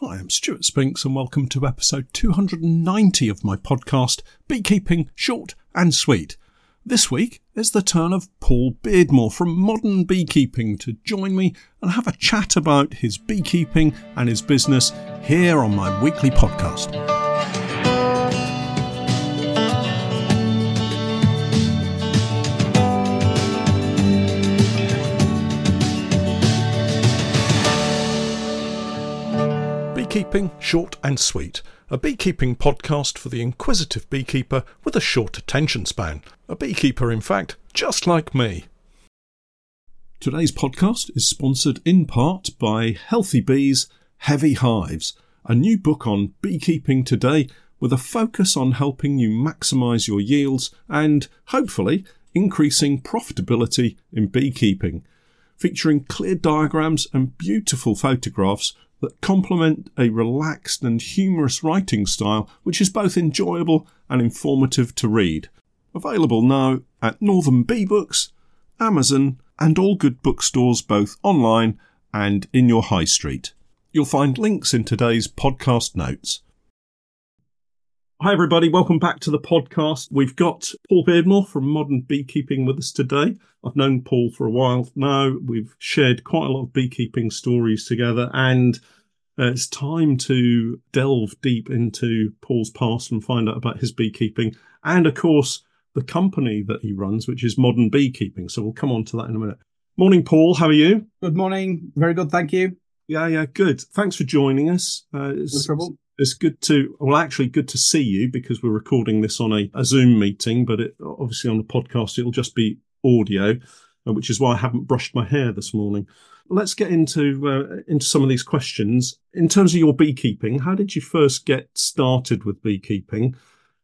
Hi, I'm Stewart Spinks, and welcome to episode 290 of my podcast, Beekeeping Short and Sweet. This week is the turn of Paul Beardmore from Modern Beekeeping to join me and have a chat about his beekeeping and his business here on my weekly podcast. Beekeeping Short and Sweet, a beekeeping podcast for the inquisitive beekeeper with a short attention span. A beekeeper, in fact, just like me. Today's podcast is sponsored in part by Healthy Bees, Heavy Hives, a new book on beekeeping today with a focus on helping you maximise your yields and, hopefully, increasing profitability in beekeeping. Featuring clear diagrams and beautiful photographs that complement a relaxed and humorous writing style which is both enjoyable and informative to read. Available now at Northern Bee Books, Amazon, and all good bookstores both online and in your high street. You'll find links in today's podcast notes. Hi, everybody. Welcome back to the podcast. We've got Paul Beardmore from Modern Beekeeping with us today. I've known Paul for a while now. We've shared quite a lot of beekeeping stories together, and uh, it's time to delve deep into Paul's past and find out about his beekeeping and, of course, the company that he runs, which is Modern Beekeeping. So we'll come on to that in a minute. Morning, Paul. How are you? Good morning. Very good. Thank you. Yeah, yeah, good. Thanks for joining us. Uh, No trouble. It's good to well actually good to see you because we're recording this on a, a zoom meeting but it, obviously on the podcast it'll just be audio uh, which is why i haven't brushed my hair this morning. Let's get into uh, into some of these questions. In terms of your beekeeping how did you first get started with beekeeping?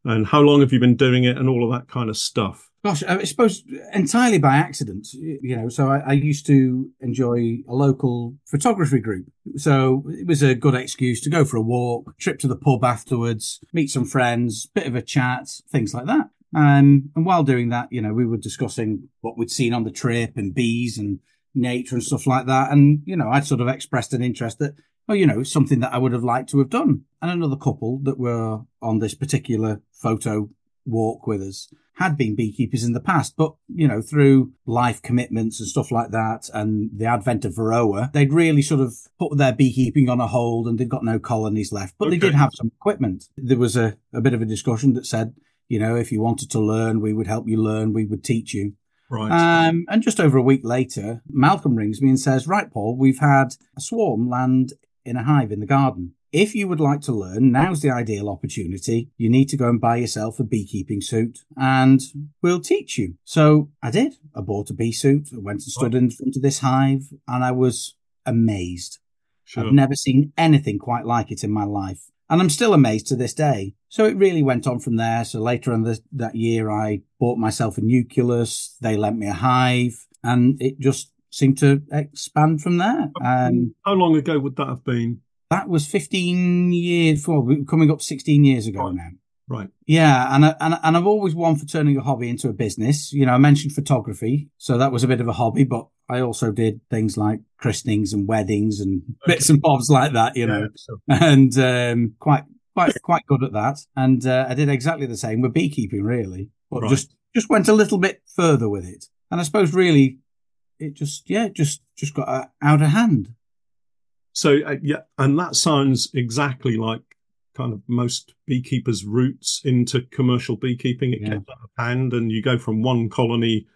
And how long have you been doing it and all of that kind of stuff Gosh, I suppose entirely by accident. You know, so I, I used to enjoy a local photography group. So it was a good excuse to go for a walk, trip to the pub afterwards, meet some friends, bit of a chat, things like that. Um, and while doing that, you know, we were discussing what we'd seen on the trip and bees and nature and stuff like that. And, you know, I'd sort of expressed an interest that, well, you know, something that I would have liked to have done. And another couple that were on this particular photo walk with us had been beekeepers in the past, but you know, through life commitments and stuff like that, and the advent of Varroa, they'd really sort of put their beekeeping on a hold, and they'd got no colonies left. But they did have some equipment. There was a, a bit of a discussion that said, you know, if you wanted to learn, we would help you learn, we would teach you. right Um, and just over a week later, Malcolm rings me and says, Right, Paul, we've had a swarm land in a hive in the garden. If you would like to learn, now's the ideal opportunity. You need to go and buy yourself a beekeeping suit and we'll teach you. So I did. I bought a bee suit. I went and stood in front of this hive and I was amazed. sure. I've never seen anything quite like it in my life. And I'm still amazed to this day. So it really went on from there. So later on this, that year, I bought myself a nucleus. They lent me a hive and it just seemed to expand from there. Um, how long ago would that have been that was 15 years, well, coming up 16 years ago Right. now. right Yeah, and, I, and and I've always one for turning a hobby into a business. You know, I mentioned photography, so that was a bit of a hobby, but I also did things like christenings and weddings and bits and bobs like that. You know, Yeah, and um, quite quite quite good at that. And uh, I did exactly the same with beekeeping, really, but Right. just just went a little bit further with it. And I suppose really, it just yeah, just just got uh, out of hand. So uh, yeah, and that sounds exactly like kind of most beekeepers' routes into commercial beekeeping. It Yeah. gets out of hand, and you go from one colony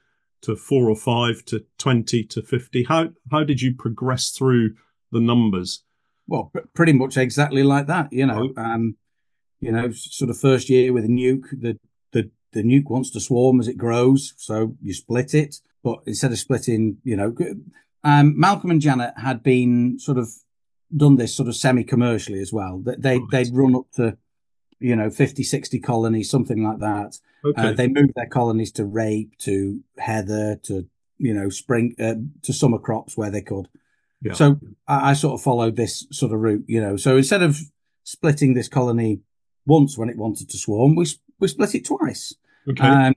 to four or five to twenty to fifty. How how did you progress through the numbers? Well, pr- pretty much exactly like that. You know, um, you know, sort of first year with a nuke, the the the nuke wants to swarm as it grows, so you split it. But instead of splitting, you know, um, Malcolm and Janet had been sort of done this sort of semi-commercially as well. That they Right. they'd run up to, you know, 50, 60 colonies, something like that. Okay, Uh, they moved their colonies to rape, to heather, to you know, spring, uh, to summer crops where they could. Yeah. So I, I sort of followed this sort of route, you know. So instead of splitting this colony once when it wanted to swarm, we we split it twice. okay, and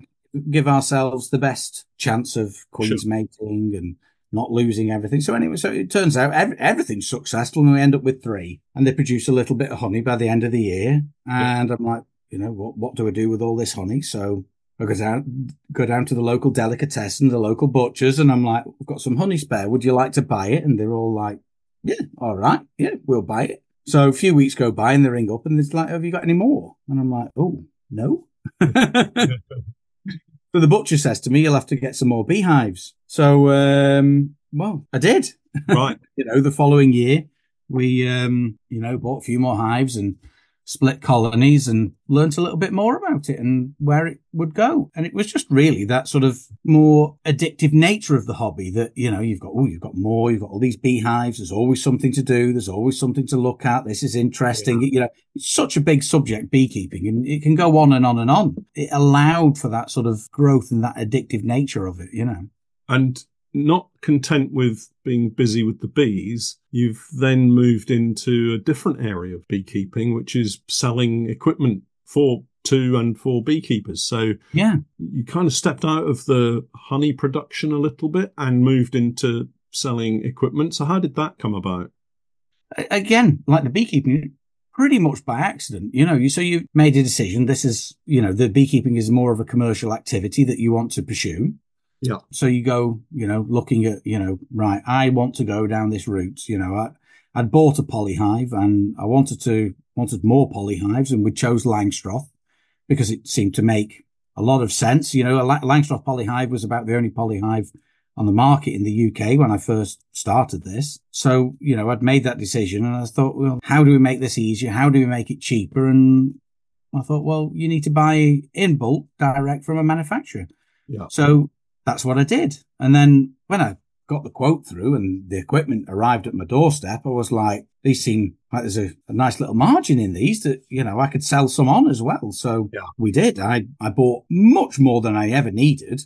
give ourselves the best chance of queens Sure. mating and not losing everything. So anyway, so it turns out every, everything's successful and we end up with three and they produce a little bit of honey by the end of the year. And yeah. I'm like, you know, what, what do I do with all this honey? So I go down, go down to the local delicatessen, the local butchers, and I'm like, we've got some honey spare. Would you like to buy it? And they're all like, yeah, all right. Yeah, we'll buy it. So a few weeks go by and they ring up and it's like, have you got any more? And I'm like, oh, no. So the butcher says to me, you'll have to get some more beehives. So, um, well, I did. Right. you know, the following year, we, um, you know, bought a few more hives and split colonies and learnt a little bit more about it and where it would go. And it was just really that sort of more addictive nature of the hobby that, you know, you've got, oh, you've got more, you've got all these beehives. There's always something to do. There's always something to look at. This is interesting. Yeah. You know, it's such a big subject, beekeeping, and it can go on and on and on. It allowed for that sort of growth and that addictive nature of it, you know. And not content with being busy with the bees, you've then moved into a different area of beekeeping, which is selling equipment for two and for beekeepers. So yeah, you kind of stepped out of the honey production a little bit and moved into selling equipment. So how did that come about? Again, like the beekeeping, pretty much by accident. You know, you so you made a decision. This is, you know, the beekeeping is more of a commercial activity that you want to pursue. Yeah. So you go, you know, looking at, you know, right, I want to go down this route. You know, I, I'd bought a polyhive and I wanted to, wanted more polyhives and we chose Langstroth because it seemed to make a lot of sense. You know, a Langstroth polyhive was about the only polyhive on the market in the UK when I first started this. So, you know, I'd made that decision and I thought, well, how do we make this easier? How do we make it cheaper? And I thought, well, you need to buy in bulk direct from a manufacturer. Yeah. So that's what I did. And then when I got the quote through and the equipment arrived at my doorstep, I was like, these seem like there's a, a, nice little margin in these that, you know, I could sell some on as well. So yeah. we did. I, I bought much more than I ever needed.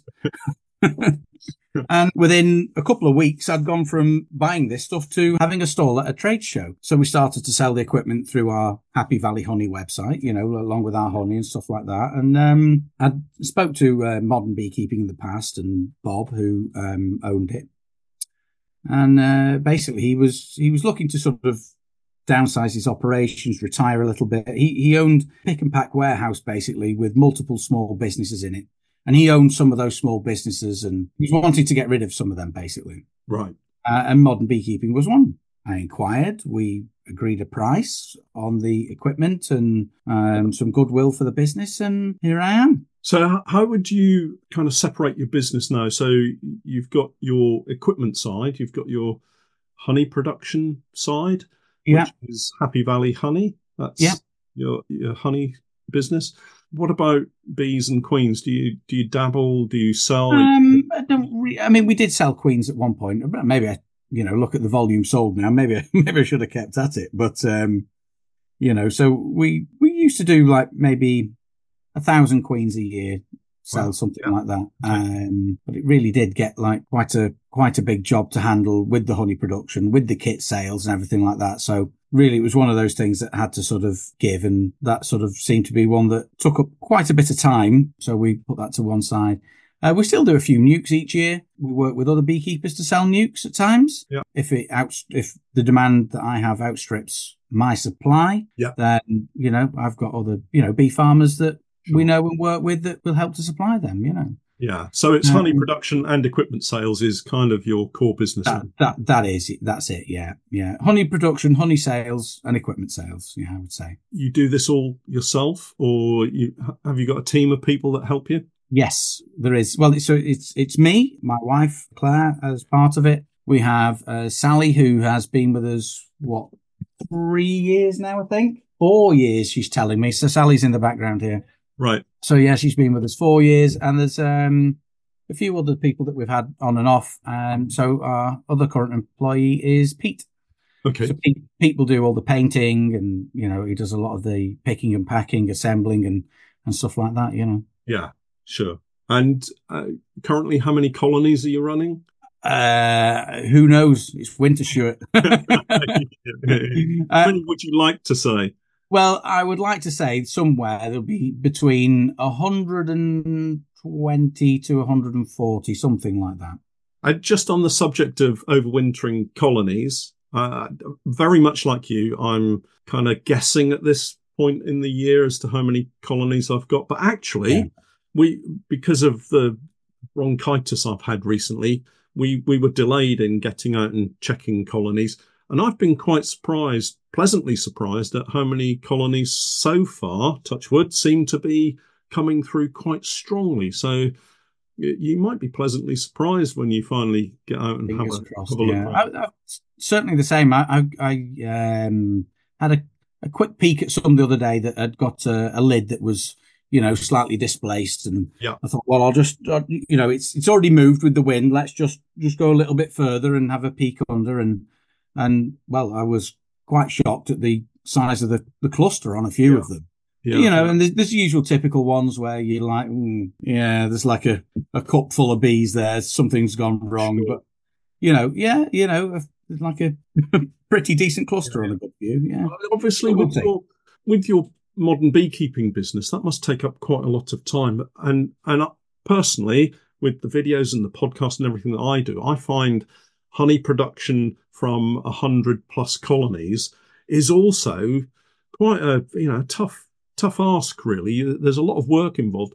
and within a couple of weeks, I'd gone from buying this stuff to having a stall at a trade show. So we started to sell the equipment through our Happy Valley Honey website, you know, along with our honey and stuff like that. And um, I spoke to uh, Modern Beekeeping in the past and Bob, who um, owned it. And uh, basically, he was he was looking to sort of downsize his operations, retire a little bit. He he owned pick and pack warehouse basically with multiple small businesses in it and he owned some of those small businesses and he was wanting to get rid of some of them basically. Right. Uh, and modern beekeeping was one. I inquired. We agreed a price on the equipment and um, some goodwill for the business, and here I am. So, how would you kind of separate your business now? So, you've got your equipment side, you've got your honey production side, yeah. which is Happy Valley Honey. That's yeah. your your honey business what about bees and queens? Do you do you dabble? Do you sell? Um, I don't. Re- I mean, we did sell queens at one point. Maybe I, you know, look at the volume sold now. Maybe maybe I should have kept at it. But um, you know, so we we used to do like maybe a thousand queens a year, sell wow. something yeah. like that. Um, but it really did get like quite a quite a big job to handle with the honey production, with the kit sales and everything like that. So really it was one of those things that had to sort of give and that sort of seemed to be one that took up quite a bit of time. So we put that to one side. Uh, we still do a few nukes each year. We work with other beekeepers to sell nukes at times. Yeah. If it out, if the demand that I have outstrips my supply, yeah. then you know I've got other you know bee farmers that sure. we know and work with that will help to supply them. You know. Yeah. So it's honey um, production and equipment sales is kind of your core business. That, that, that is it. That's it. Yeah. Yeah. Honey production, honey sales and equipment sales. Yeah, I would say. You do this all yourself or you have you got a team of people that help you? Yes, there is. Well, so it's, it's me, my wife, Claire, as part of it. We have uh, Sally, who has been with us, what, three years now, I think? Four years, she's telling me. So Sally's in the background here. Right. So yeah, she's been with us four years, and there's um, a few other people that we've had on and off. And so our other current employee is Pete. Okay. So Pete, Pete will do all the painting, and you know he does a lot of the picking and packing, assembling, and and stuff like that. You know. Yeah, sure. And uh, currently, how many colonies are you running? Uh, who knows? It's winter shirt. how many would you like to say? Well, I would like to say somewhere there'll be between 120 to 140, something like that. Uh, just on the subject of overwintering colonies, uh, very much like you, I'm kind of guessing at this point in the year as to how many colonies I've got. But actually, yeah. we because of the bronchitis I've had recently, we we were delayed in getting out and checking colonies, and I've been quite surprised, pleasantly surprised, at how many colonies so far, touch wood, seem to be coming through quite strongly. So you might be pleasantly surprised when you finally get out and have a, crossed, have a, look. Yeah. I, I, certainly the same. I, I um, had a, a, quick peek at some the other day that had got a, a, lid that was, you know, slightly displaced, and yeah. I thought, well, I'll just, you know, it's it's already moved with the wind. Let's just just go a little bit further and have a peek under, and and well, I was quite shocked at the size of the, the cluster on a few yeah. of them. Yeah, you know, and there's, there's usual typical ones where you're like, mm, yeah, there's like a, a cup full of bees there. Something's gone wrong. Sure. But, you know, yeah, you know, there's like a pretty decent cluster yeah. on a good view. Yeah. Well, obviously, with your, with your modern beekeeping business, that must take up quite a lot of time. And, and personally, with the videos and the podcast and everything that I do, I find honey production from a hundred plus colonies is also quite a you know tough tough ask, really. There's a lot of work involved.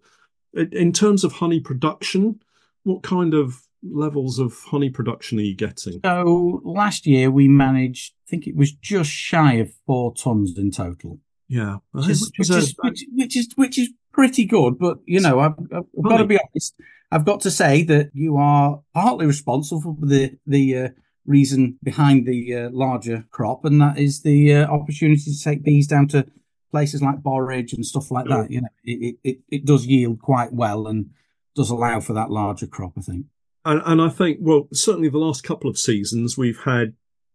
In terms of honey production, what kind of levels of honey production are you getting? So last year we managed, I think it was just shy of four tons in total. Yeah, which is, which, is, which, which is, which is pretty good. But you know, I've, I've got to be honest. I've got to say that you are partly responsible for the the uh, reason behind the uh, larger crop, and that is the uh, opportunity to take bees down to places like Borage and stuff like that, you know, it, it, it does yield quite well and does allow for that larger crop, I think. And, and I think, well, certainly the last couple of seasons, we've had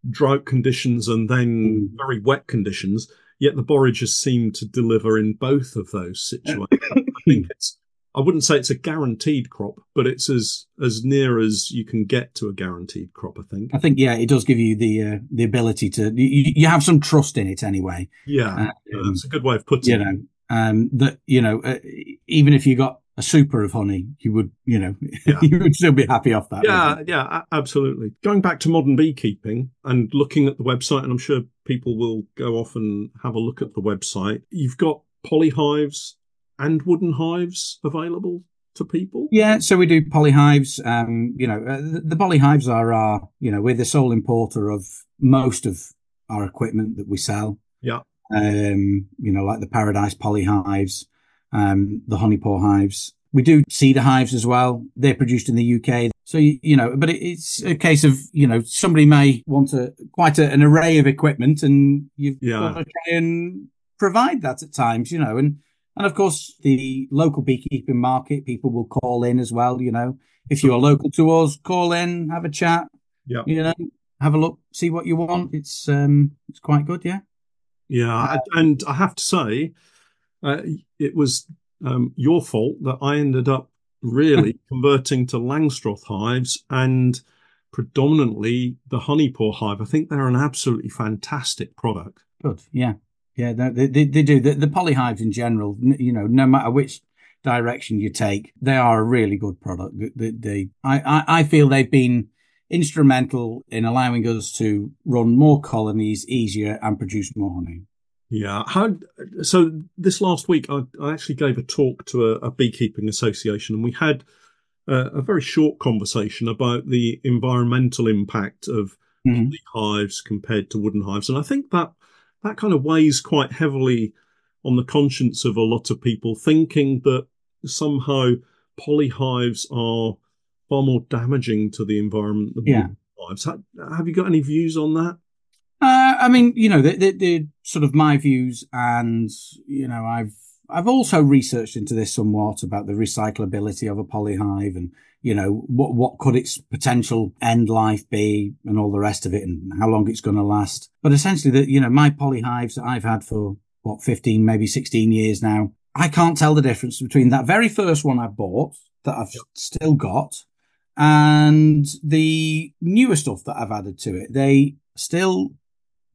drought conditions and then mm. very wet conditions, yet the borage has seemed to deliver in both of those situations. I think it's I wouldn't say it's a guaranteed crop, but it's as as near as you can get to a guaranteed crop. I think. I think yeah, it does give you the uh, the ability to you, you, have some trust in it anyway. Yeah, um, yeah, that's a good way of putting it. you it. know um, that you know uh, even if you got a super of honey, you would you know yeah. you would still be happy off that. Yeah, yeah, absolutely. Going back to modern beekeeping and looking at the website, and I'm sure people will go off and have a look at the website. You've got polyhives and wooden hives available to people? Yeah, so we do polyhives. Um, you know, uh, the, the polyhives are our, you know, we're the sole importer of most of our equipment that we sell. Yeah. Um, you know, like the Paradise polyhives, um, the honeypore hives. We do cedar hives as well. They're produced in the UK. So, you, you know, but it, it's a case of, you know, somebody may want a quite a, an array of equipment and you've yeah. got to try and provide that at times, you know, and and of course, the local beekeeping market, people will call in as well. You know, if you are local to us, call in, have a chat. Yeah. You know, have a look, see what you want. It's um, it's quite good. Yeah. Yeah, and I have to say, uh, it was um, your fault that I ended up really converting to Langstroth hives and predominantly the honey honeypore hive. I think they're an absolutely fantastic product. Good. Yeah. Yeah, they, they, they do. The, the polyhives in general, you know, no matter which direction you take, they are a really good product. They, they I, I, I feel they've been instrumental in allowing us to run more colonies easier and produce more honey. Yeah. How, so this last week, I, I actually gave a talk to a, a beekeeping association and we had a, a, very short conversation about the environmental impact of mm-hmm. hives compared to wooden hives. And I think that that kind of weighs quite heavily on the conscience of a lot of people, thinking that somehow polyhives are far more damaging to the environment than yeah. hives. Have you got any views on that? Uh, I mean, you know, the sort of my views, and you know, I've I've also researched into this somewhat about the recyclability of a polyhive and you know what what could its potential end life be and all the rest of it and how long it's going to last. But essentially that you know my polyhives that i've had for what 15 maybe 16 years now i can't tell the difference between that very first one i bought that i've still got and the newer stuff that i've added to it. They still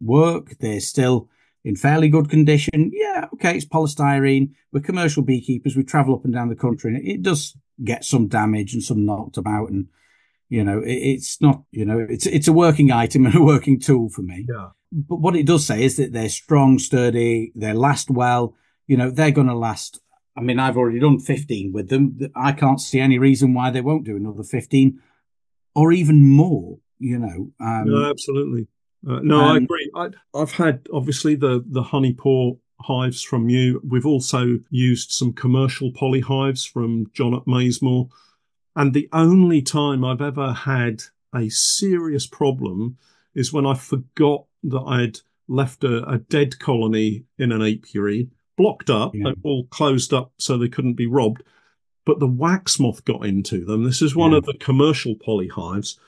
work they're still in fairly good condition. Yeah, okay, it's polystyrene. We're commercial beekeepers. We travel up and down the country, and it, does get some damage and some knocked about. And You know, it, it's not, you know, it's it's a working item and a working tool for me. Yeah. But what it does say is that they're strong, sturdy, they last well. You know, they're going to last. I mean, I've already done 15 with them. I can't see any reason why they won't do another 15 or even more. You know, um, no, absolutely. Uh, no, I agree. I, have had obviously the the honeyport hives from you. We've also used some commercial poly hives from John at Maisemore. And the only time I've ever had a serious problem is when I forgot that I'd left a, a dead colony in an apiary, blocked up, yeah. all closed up so they couldn't be robbed. But the wax moth got into them. This is one yeah. of the commercial poly hives.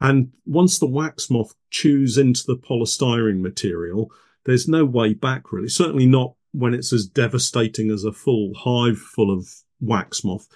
And once the wax moth chews into the polystyrene material, there's no way back really. Certainly not when it's as devastating as a full hive full of wax moth.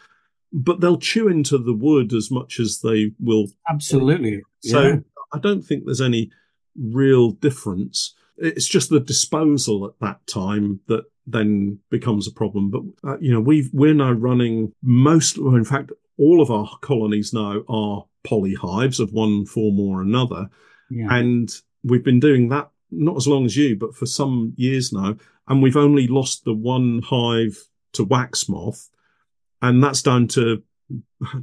But they'll chew into the wood as much as they will. Absolutely. So yeah. I don't think there's any real difference. It's just the disposal at that time that then becomes a problem. But uh, you know, we we're now running most, well, in fact, all of our colonies now are polyhives of one form or another, yeah. and we've been doing that not as long as you, but for some years now. And we've only lost the one hive to wax moth. And that's down to,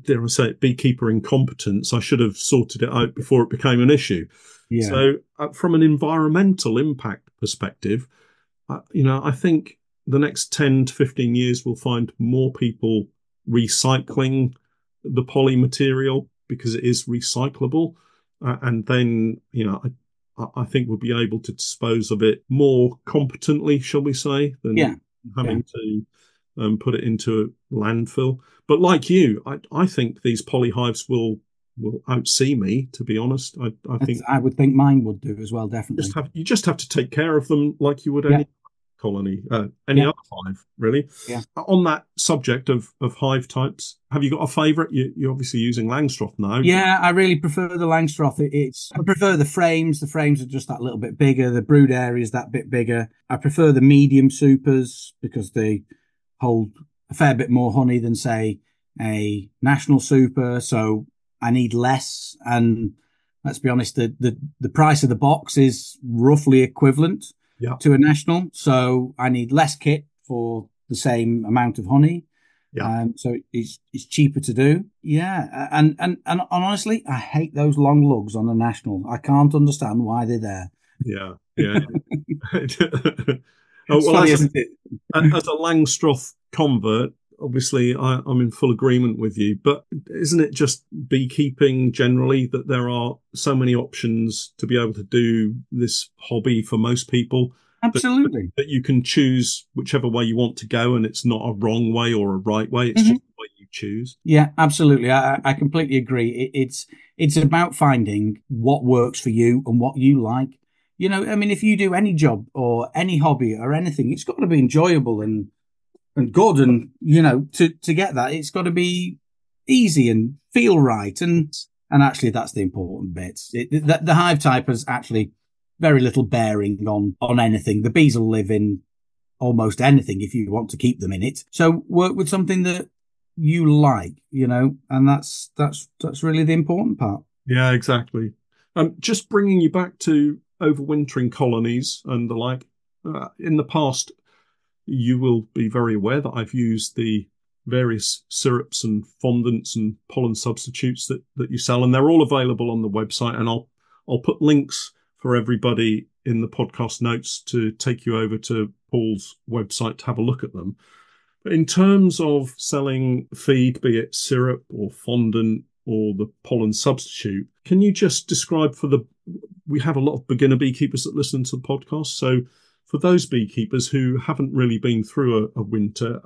dare I say it, beekeeper incompetence. I should have sorted it out before it became an issue. Yeah. So, uh, from an environmental impact perspective, uh, you know, I think the next 10 to 15 years we'll find more people recycling the poly material because it is recyclable. Uh, and then, you know, I, I think we'll be able to dispose of it more competently, shall we say, than yeah. having yeah. to um, put it into a landfill. But like you, I, I think these polyhives will will outsee me. To be honest, I, I think I would think mine would do as well. Definitely, just have, you just have to take care of them like you would yeah. any colony, uh, any yeah. other hive, really. Yeah. On that subject of, of hive types, have you got a favourite? You, you're obviously using Langstroth now. Yeah, I really prefer the Langstroth. It's I prefer the frames. The frames are just that little bit bigger. The brood area is that bit bigger. I prefer the medium supers because they hold a fair bit more honey than say a national super. So I need less and let's be honest, the, the, the price of the box is roughly equivalent yeah. to a national. So I need less kit for the same amount of honey. Yeah. Um, so it's it's cheaper to do. Yeah. And, and and honestly, I hate those long lugs on a national. I can't understand why they're there. Yeah. Yeah. oh, well, funny, as, a, as a Langstroth convert, obviously I, am in full agreement with you. But isn't it just beekeeping generally that there are so many options to be able to do this hobby for most people? Absolutely. That, that you can choose whichever way you want to go, and it's not a wrong way or a right way. It's mm-hmm. just the way you choose. Yeah, absolutely. I, I completely agree. It, it's it's about finding what works for you and what you like. You know, I mean, if you do any job or any hobby or anything, it's got to be enjoyable and and good and you know to to get that it's got to be easy and feel right. And and actually that's the important bit. It, the, the, hive type has actually very little bearing on on anything. The bees will live in almost anything if you want to keep them in it. So work with something that you like you know and that's that's that's really the important part. Yeah exactly. Um just bringing you back to overwintering colonies and the like uh, in the past you will be very aware that I've used the various syrups and fondants and pollen substitutes that, that you sell, and they're all available on the website. And I'll I'll put links for everybody in the podcast notes to take you over to Paul's website to have a look at them. But in terms of selling feed, be it syrup or fondant or the pollen substitute, can you just describe for the we have a lot of beginner beekeepers that listen to the podcast, so for those beekeepers who haven't really been through a, a winter,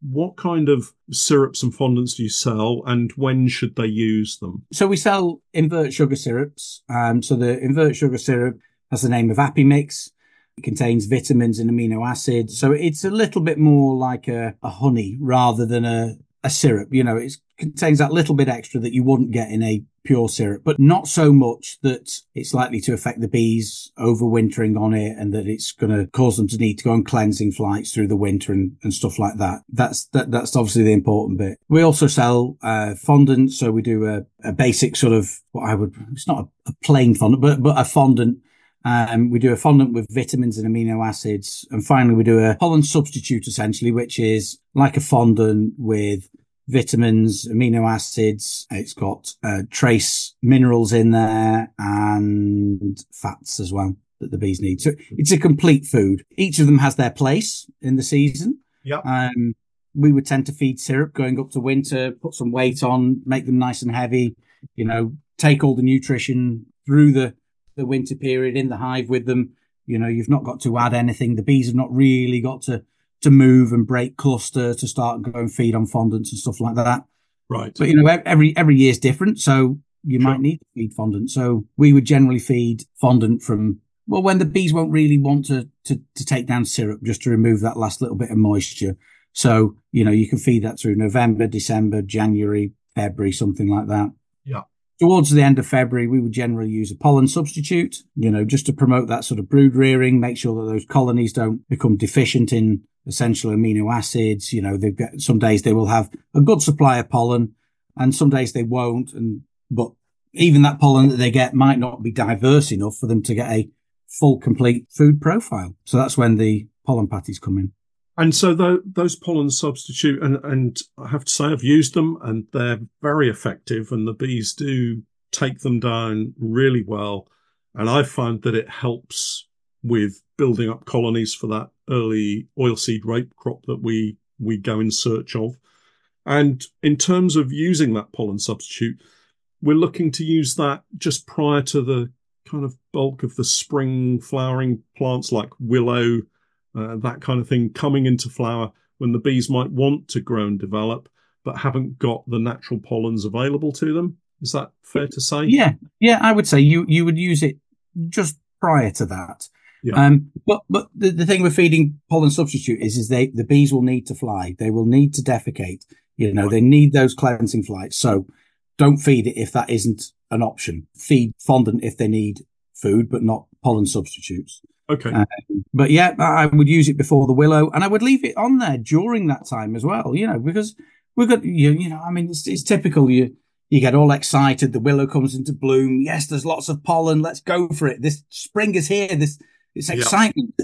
what kind of syrups and fondants do you sell and when should they use them? So we sell invert sugar syrups. Um, so the invert sugar syrup has the name of Apimix. It contains vitamins and amino acids. So it's a little bit more like a, a honey rather than a, a syrup. You know, it contains that little bit extra that you wouldn't get in a pure syrup, but not so much that it's likely to affect the bees overwintering on it and that it's going to cause them to need to go on cleansing flights through the winter and, and stuff like that. That's that, that's obviously the important bit. We also sell uh, fondant, so we do a, a basic sort of what I would. It's not a, a plain fondant, but but a fondant um, we do a fondant with vitamins and amino acids. And finally, we do a pollen substitute essentially, which is like a fondant with vitamins, amino acids. It's got uh, trace minerals in there and fats as well that the bees need. So it's a complete food. Each of them has their place in the season. Yeah. Um, we would tend to feed syrup going up to winter, put some weight on, make them nice and heavy, you know, take all the nutrition through the, the winter period in the hive with them. You know, you've not got to add anything. The bees have not really got to to move and break cluster to start and go and feed on fondants and stuff like that. Right. But you know, every every year is different, so you Sure. might need to feed fondant. So we would generally feed fondant from well when the bees won't really want to to to take down syrup just to remove that last little bit of moisture. So you know you can feed that through November, December, January, February, something like that. Yeah. Towards the end of February, we would generally use a pollen substitute, you know, just to promote that sort of brood rearing, make sure that those colonies don't become deficient in essential amino acids. You know, they've got some days they will have a good supply of pollen and some days they won't. And, but even that pollen that they get might not be diverse enough for them to get a full, complete food profile. So that's when the pollen patties come in. And so tho- those pollen substitute, and, and I have to say, I've used them and they're very effective, and the bees do take them down really well. And I find that it helps with building up colonies for that early oilseed rape crop that we we go in search of. And in terms of using that pollen substitute, we're looking to use that just prior to the kind of bulk of the spring flowering plants like willow, uh, that kind of thing coming into flower when the bees might want to grow and develop but haven't got the natural pollens available to them. Is that fair to say? Yeah, yeah, I would say you you would use it just prior to that. Yeah. Um, but but the, the thing with feeding pollen substitute is is they the bees will need to fly. They will need to defecate. You know, they need those cleansing flights. So don't feed it if that isn't an option. Feed fondant if they need food, but not pollen substitutes. Okay. Uh, But yeah, I I would use it before the willow, and I would leave it on there during that time as well. You know, because we've got you, you know, I mean, it's, it's typical. You you get all excited. The willow comes into bloom. Yes, there's lots of pollen. Let's go for it. This spring is here. This it's exciting. excitement.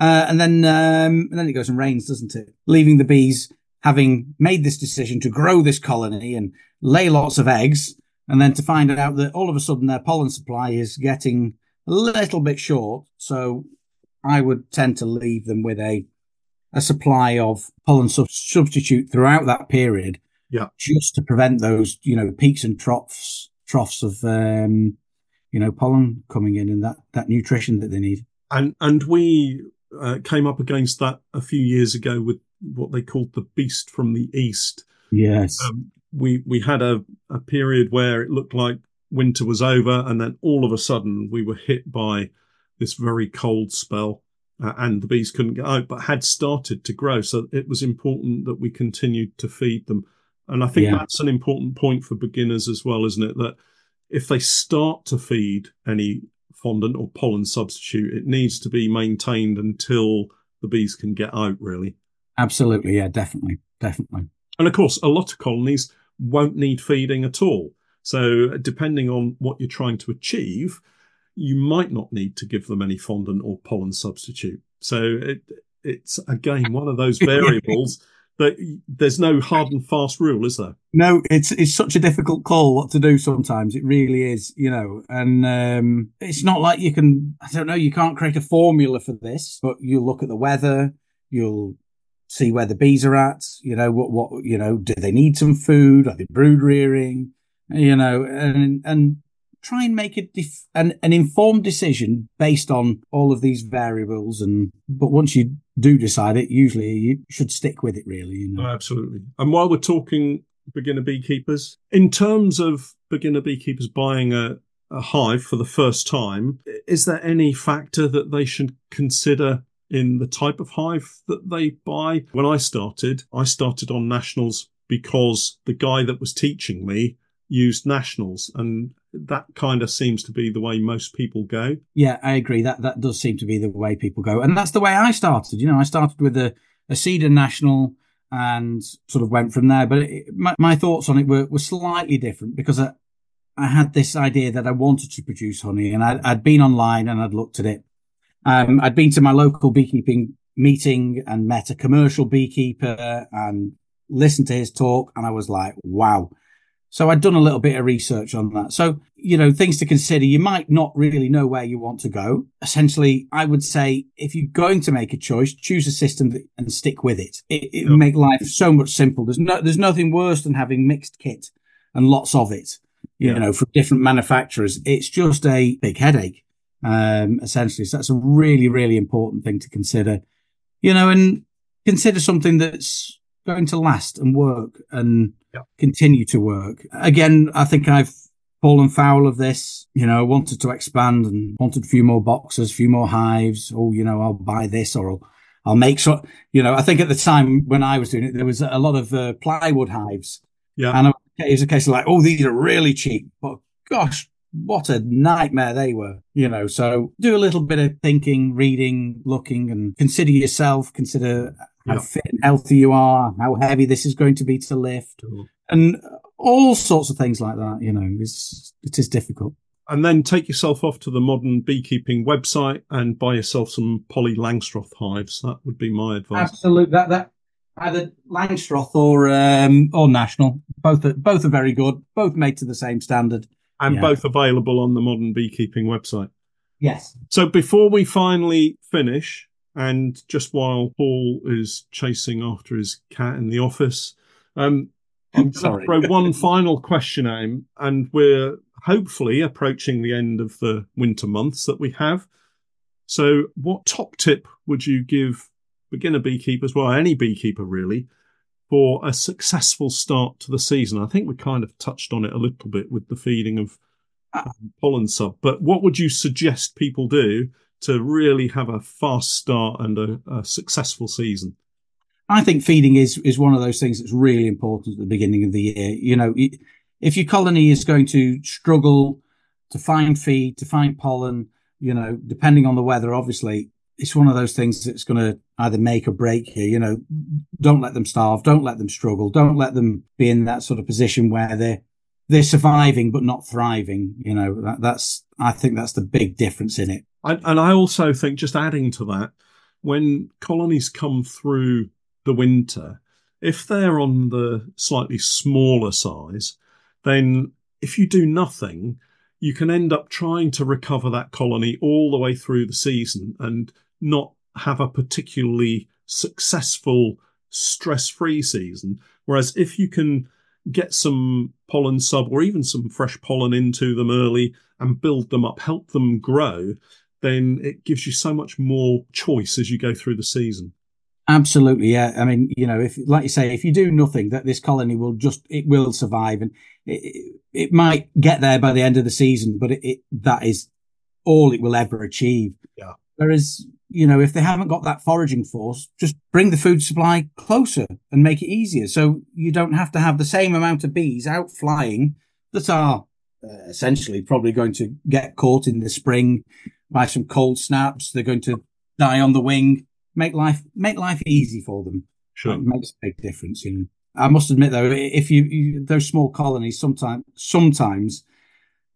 Uh, and then um, and then it goes and rains, doesn't it? Leaving the bees having made this decision to grow this colony and lay lots of eggs, and then to find out that all of a sudden their pollen supply is getting a little bit short. So I would tend to leave them with a a supply of pollen sub- substitute throughout that period. Yeah. Just to prevent those, you know, peaks and troughs troughs of um, you know, pollen coming in and that that nutrition that they need. And and we uh, came up against that a few years ago with what they called the beast from the east. Yes. Um, we we had a, a period where it looked like winter was over, and then all of a sudden we were hit by this very cold spell, uh, and the bees couldn't get out, but had started to grow. So it was important that we continued to feed them, and I think Yeah. that's an important point for beginners as well, isn't it? That if they start to feed any fondant or pollen substitute, it needs to be maintained until the bees can get out, really. Absolutely. Yeah, definitely. Definitely. And of course, a lot of colonies won't need feeding at all. So, depending on what you're trying to achieve, you might not need to give them any fondant or pollen substitute. So, it, it's again one of those variables there's no hard and fast rule, is there? No, it's it's such a difficult call what to do sometimes. It really is, you know. And um it's not like you can I don't know, you can't create a formula for this, but you'll look at the weather, you'll see where the bees are at, you know, what what you know, do they need some food? Are they brood rearing? You know, and and try and make a def- an, an informed decision based on all of these variables and but once you do decide it, usually you should stick with it really, you know. Oh, absolutely. And while we're talking beginner beekeepers, in terms of beginner beekeepers buying a, a hive for the first time, is there any factor that they should consider in the type of hive that they buy? When I started, I started on nationals because the guy that was teaching me used nationals, and that kind of seems to be the way most people go. Yeah, I agree. That that does seem to be the way people go, and that's the way I started. You know, I started with a, a Cedar National and sort of went from there. But it, my, my thoughts on it were, were slightly different because I, I had this idea that I wanted to produce honey, and I'd, I'd been online and I'd looked at it. Um, I'd been to my local beekeeping meeting and met a commercial beekeeper and listened to his talk, and I was like, wow so I'd done a little bit of research on that. So, you know, things to consider. You might not really know where you want to go. Essentially, I would say if you're going to make a choice, choose a system that, and stick with it. It, it make life so much simpler. There's no, there's nothing worse than having mixed kit and lots of it, you know, from different manufacturers. It's just a big headache, um, essentially. So that's a really, really important thing to consider, you know, and consider something that's going to last and work and continue to work. Again, I think I've fallen foul of this. You know, wanted to expand and wanted a few more boxes, a few more hives. Oh, you know, I'll buy this or I'll, I'll make sure, you know, I think at the time when I was doing it, there was a lot of uh, plywood hives. Yeah. And it was a case of like, oh, these are really cheap. But gosh, what a nightmare they were, you know. So do a little bit of thinking, reading, looking, and consider yourself, consider how fit and healthy you are, how heavy this is going to be to lift, and all sorts of things like that. You know, it's it is difficult. And then take yourself off to the modern beekeeping website and buy yourself some poly Langstroth hives. That would be my advice. Absolutely, that that either Langstroth or um, or National. Both are, both are very good. Both made to the same standard, and yeah. both available on the modern beekeeping website. Yes. So before we finally finish, and just while Paul is chasing after his cat in the office, um, I'm going to throw one final question at him, and we're hopefully approaching the end of the winter months that we have. So, what top tip would you give beginner beekeepers, well, any beekeeper really, for a successful start to the season? I think we kind of touched on it a little bit with the feeding of um, pollen sub, but what would you suggest people do to really have a fast start and a, a successful season? I think feeding is is one of those things that's really important at the beginning of the year. You know, if your colony is going to struggle to find feed, to find pollen, you know, depending on the weather, obviously, it's one of those things that's going to either make or break you. You know, don't let them starve, don't let them struggle, don't let them be in that sort of position where they're they're surviving but not thriving. You know, that, that's I think that's the big difference in it. And, and I also think, just adding to that, when colonies come through the winter, if they're on the slightly smaller size, then if you do nothing, you can end up trying to recover that colony all the way through the season and not have a particularly successful stress free season. Whereas if you can get some pollen sub or even some fresh pollen into them early and build them up, help them grow, then it gives you so much more choice as you go through the season. Absolutely, yeah. I mean, you know, if like you say, if you do nothing, that this colony will just it will survive, and it, it might get there by the end of the season, but it, it that is all it will ever achieve. Yeah. Whereas, you know, if they haven't got that foraging force, just bring the food supply closer and make it easier, so you don't have to have the same amount of bees out flying that are uh, essentially probably going to get caught in the spring by some cold snaps. They're going to die on the wing. Make life make life easy for them. Sure, it makes a big difference. You know, I must admit though, if you, you those small colonies, sometimes sometimes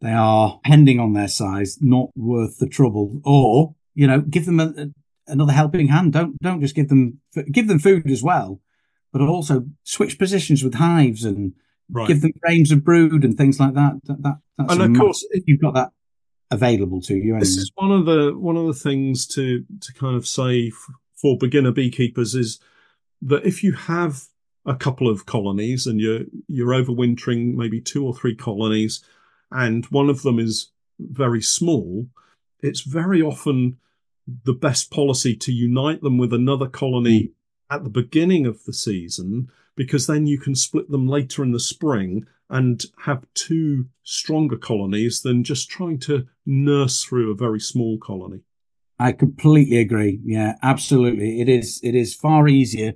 they are, pending on their size, not worth the trouble. Or you know, give them a, a, another helping hand. Don't don't just give them give them food as well, but also switch positions with hives and right. give them frames of brood and things like that. that, that and of course, if you've got that available to you. Anyway. This is one of the one of the things to to kind of say for beginner beekeepers is that if you have a couple of colonies and you're you're overwintering maybe two or three colonies, and one of them is very small, it's very often the best policy to unite them with another colony mm. at the beginning of the season because then you can split them later in the spring and have two stronger colonies than just trying to nurse through a very small colony. I completely agree. Yeah, absolutely. It is it is far easier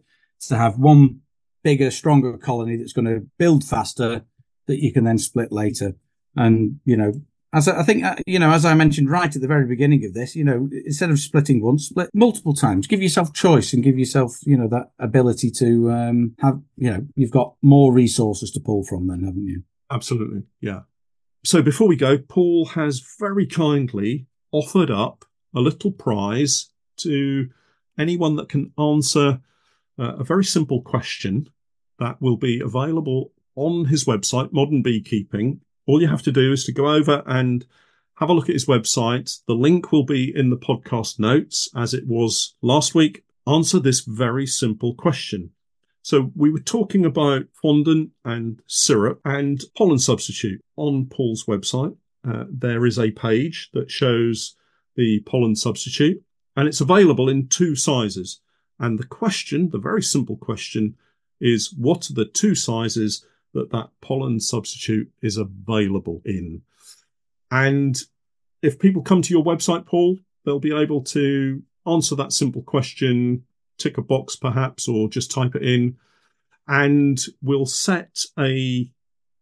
to have one bigger, stronger colony that's going to build faster, that you can then split later. And, you know, as I, I think, uh, you know, as I mentioned right at the very beginning of this, you know, instead of splitting once, split multiple times. Give yourself choice and give yourself, you know, that ability to um, have, you know, you've got more resources to pull from then, haven't you? Absolutely. Yeah. So before we go, Paul has very kindly offered up a little prize to anyone that can answer uh, a very simple question that will be available on his website, Modern Beekeeping. All you have to do is to go over and have a look at his website. The link will be in the podcast notes as it was last week. Answer this very simple question. So we were talking about fondant and syrup and pollen substitute on Paul's website. Uh, there is a page that shows the pollen substitute and it's available in two sizes. And the question, the very simple question is what are the two sizes that that pollen substitute is available in? And if people come to your website, Paul, they'll be able to answer that simple question, tick a box perhaps, or just type it in. And we'll set a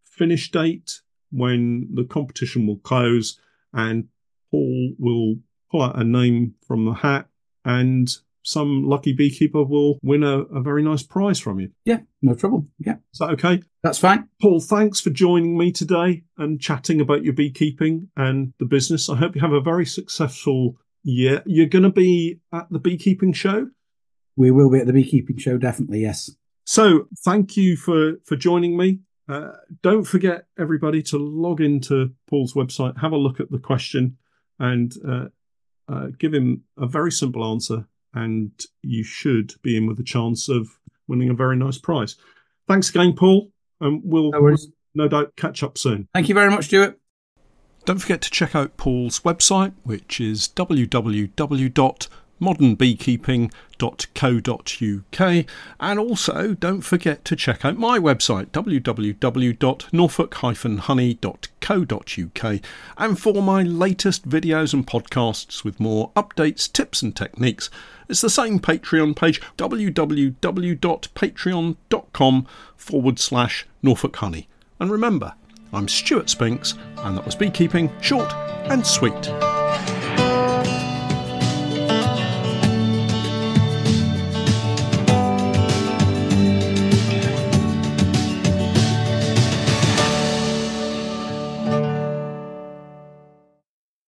finish date when the competition will close and Paul will pull out a name from the hat and some lucky beekeeper will win a, a, very nice prize from you. Yeah, no trouble. Yeah. Is that okay? That's fine. Paul, thanks for joining me today and chatting about your beekeeping and the business. I hope you have a very successful year. You're going to be at the beekeeping show? We will be at the beekeeping show, definitely, yes. So thank you for, for joining me. Uh, don't forget, everybody, to log into Paul's website, have a look at the question, and uh, uh, give him a very simple answer, and you should be in with a chance of winning a very nice prize. Thanks again, Paul, and we'll, no, we'll no doubt catch up soon. Thank you very much, Stewart. Don't forget to check out Paul's website, which is www modernbeekeeping.co.uk. And also, don't forget to check out my website, www.norfolk-honey.co.uk, and for my latest videos and podcasts with more updates, tips, and techniques. It's the same Patreon page, www.patreon.com forward slash Norfolk Honey. And remember, I'm Stewart Spinks, and that was Beekeeping Short and Sweet.